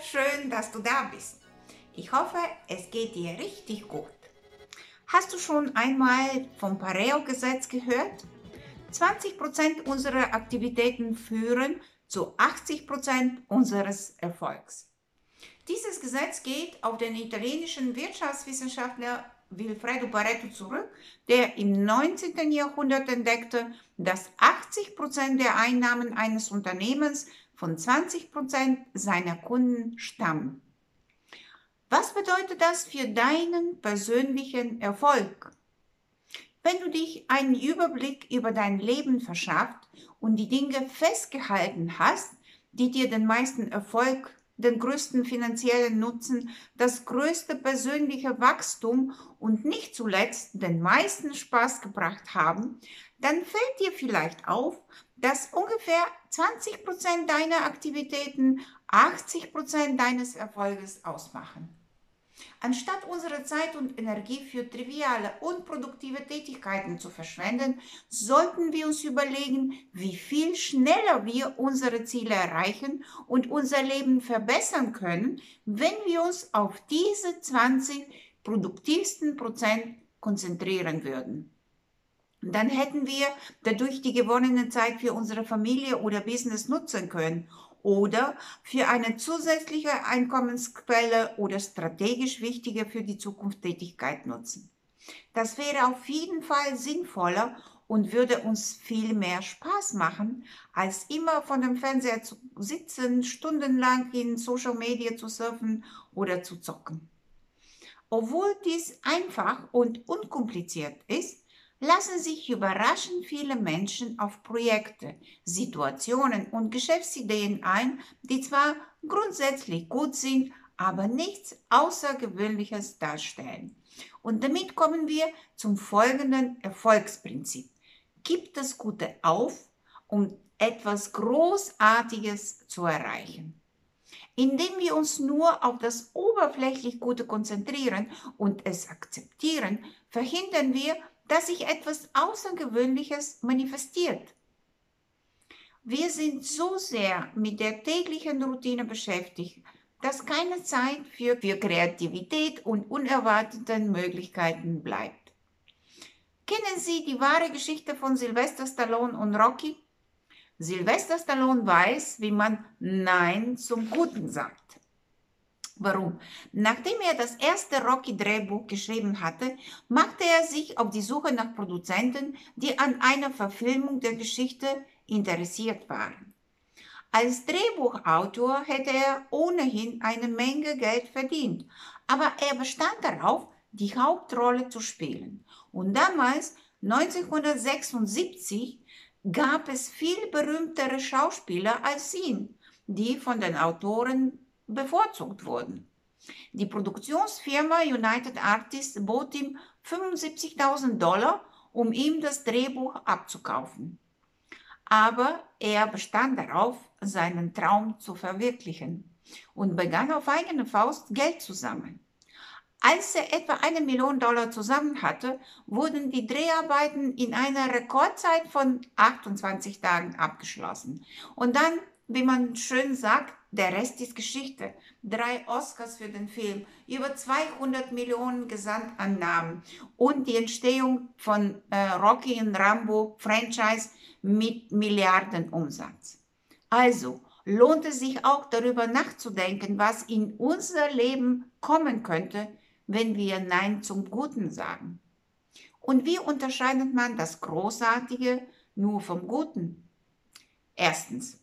Schön, dass du da bist. Ich hoffe, es geht dir richtig gut. Hast du schon einmal vom Pareo-Gesetz gehört? 20% unserer Aktivitäten führen zu 80% unseres Erfolgs. Dieses Gesetz geht auf den italienischen Wirtschaftswissenschaftler Wilfredo Pareto zurück, der im 19. Jahrhundert entdeckte, dass 80% der Einnahmen eines Unternehmens von 20% seiner Kunden stammen. Was bedeutet das für deinen persönlichen Erfolg? Wenn du dich einen Überblick über dein Leben verschafft und die Dinge festgehalten hast, die dir den meisten Erfolg, den größten finanziellen Nutzen, das größte persönliche Wachstum und nicht zuletzt den meisten Spaß gebracht haben, dann fällt dir vielleicht auf, dass ungefähr 20% deiner Aktivitäten 80% deines Erfolges ausmachen. Anstatt unsere Zeit und Energie für triviale, unproduktive Tätigkeiten zu verschwenden, sollten wir uns überlegen, wie viel schneller wir unsere Ziele erreichen und unser Leben verbessern können, wenn wir uns auf diese 20 produktivsten Prozent konzentrieren würden. Dann hätten wir dadurch die gewonnene Zeit für unsere Familie oder Business nutzen können oder für eine zusätzliche Einkommensquelle oder strategisch wichtige für die Zukunft Tätigkeit nutzen. Das wäre auf jeden Fall sinnvoller und würde uns viel mehr Spaß machen, als immer von dem Fernseher zu sitzen, stundenlang in Social Media zu surfen oder zu zocken. Obwohl dies einfach und unkompliziert ist, lassen sich überraschend viele Menschen auf Projekte, Situationen und Geschäftsideen ein, die zwar grundsätzlich gut sind, aber nichts Außergewöhnliches darstellen. Und damit kommen wir zum folgenden Erfolgsprinzip. Gib das Gute auf, um etwas Großartiges zu erreichen. Indem wir uns nur auf das oberflächlich Gute konzentrieren und es akzeptieren, verhindern wir, dass sich etwas Außergewöhnliches manifestiert. Wir sind so sehr mit der täglichen Routine beschäftigt, dass keine Zeit für, für Kreativität und unerwarteten Möglichkeiten bleibt. Kennen Sie die wahre Geschichte von Sylvester Stallone und Rocky? Sylvester Stallone weiß, wie man Nein zum Guten sagt. Warum? Nachdem er das erste Rocky-Drehbuch geschrieben hatte, machte er sich auf die Suche nach Produzenten, die an einer Verfilmung der Geschichte interessiert waren. Als Drehbuchautor hätte er ohnehin eine Menge Geld verdient, aber er bestand darauf, die Hauptrolle zu spielen. Und damals, 1976, gab es viel berühmtere Schauspieler als ihn, die von den Autoren bevorzugt wurden. Die Produktionsfirma United Artists bot ihm 75.000 Dollar, um ihm das Drehbuch abzukaufen. Aber er bestand darauf, seinen Traum zu verwirklichen und begann auf eigene Faust Geld zu sammeln. Als er etwa eine Million Dollar zusammen hatte, wurden die Dreharbeiten in einer Rekordzeit von 28 Tagen abgeschlossen. Und dann, wie man schön sagt, der Rest ist Geschichte. Drei Oscars für den Film, über 200 Millionen Gesamtannahmen und die Entstehung von äh, Rocky und Rambo Franchise mit Milliardenumsatz. Also lohnt es sich auch darüber nachzudenken, was in unser Leben kommen könnte, wenn wir Nein zum Guten sagen. Und wie unterscheidet man das Großartige nur vom Guten? Erstens,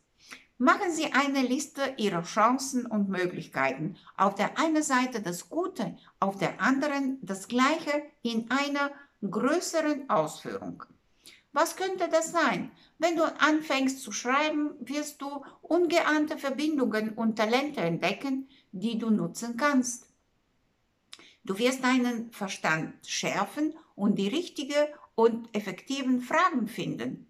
Machen Sie eine Liste Ihrer Chancen und Möglichkeiten. Auf der einen Seite das Gute, auf der anderen das Gleiche in einer größeren Ausführung. Was könnte das sein? Wenn du anfängst zu schreiben, wirst du ungeahnte Verbindungen und Talente entdecken, die du nutzen kannst. Du wirst deinen Verstand schärfen und die richtigen und effektiven Fragen finden,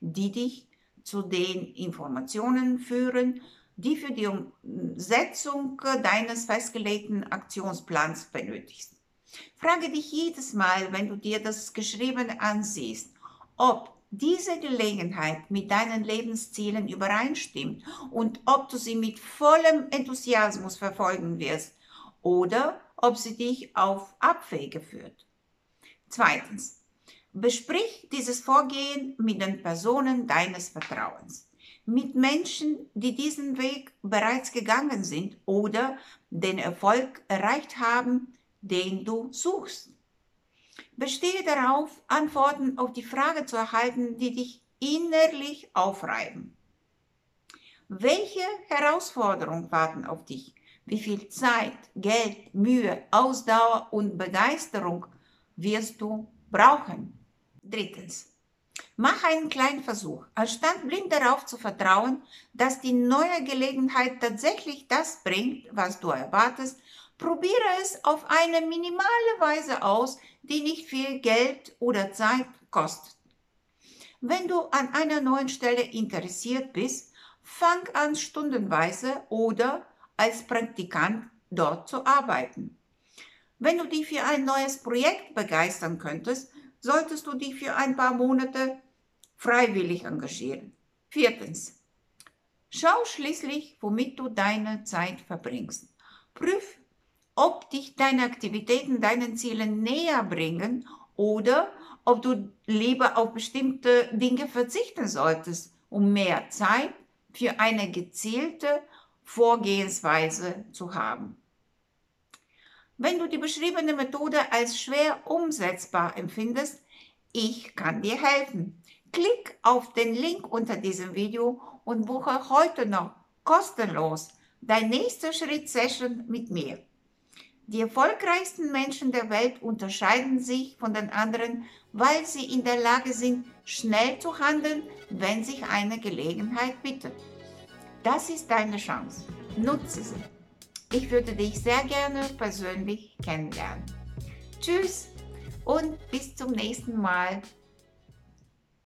die dich zu den Informationen führen, die für die Umsetzung deines festgelegten Aktionsplans benötigst. Frage dich jedes Mal, wenn du dir das Geschriebene ansiehst, ob diese Gelegenheit mit deinen Lebenszielen übereinstimmt und ob du sie mit vollem Enthusiasmus verfolgen wirst oder ob sie dich auf Abwege führt. Zweitens, besprich dieses Vorgehen mit den Personen deines Vertrauens, mit Menschen, die diesen Weg bereits gegangen sind oder den Erfolg erreicht haben, den du suchst. Bestehe darauf, Antworten auf die Frage zu erhalten, die dich innerlich aufreiben. Welche Herausforderungen warten auf dich? Wie viel Zeit, Geld, Mühe, Ausdauer und Begeisterung wirst du brauchen? Drittens. Mach einen kleinen Versuch, anstatt blind darauf zu vertrauen, dass die neue Gelegenheit tatsächlich das bringt, was du erwartest, probiere es auf eine minimale Weise aus, die nicht viel Geld oder Zeit kostet. Wenn du an einer neuen Stelle interessiert bist, fang an stundenweise oder als Praktikant dort zu arbeiten. Wenn du dich für ein neues Projekt begeistern könntest, solltest du dich für ein paar Monate freiwillig engagieren. Viertens. Schau schließlich, womit du deine Zeit verbringst. Prüf ob dich deine Aktivitäten deinen Zielen näher bringen oder ob du lieber auf bestimmte Dinge verzichten solltest, um mehr Zeit für eine gezielte Vorgehensweise zu haben. Wenn du die beschriebene Methode als schwer umsetzbar empfindest, ich kann dir helfen. Klick auf den Link unter diesem Video und buche heute noch kostenlos dein nächster Schritt Session mit mir. Die erfolgreichsten Menschen der Welt unterscheiden sich von den anderen, weil sie in der Lage sind, schnell zu handeln, wenn sich eine Gelegenheit bittet. Das ist deine Chance. Nutze sie. Ich würde dich sehr gerne persönlich kennenlernen. Tschüss und bis zum nächsten Mal.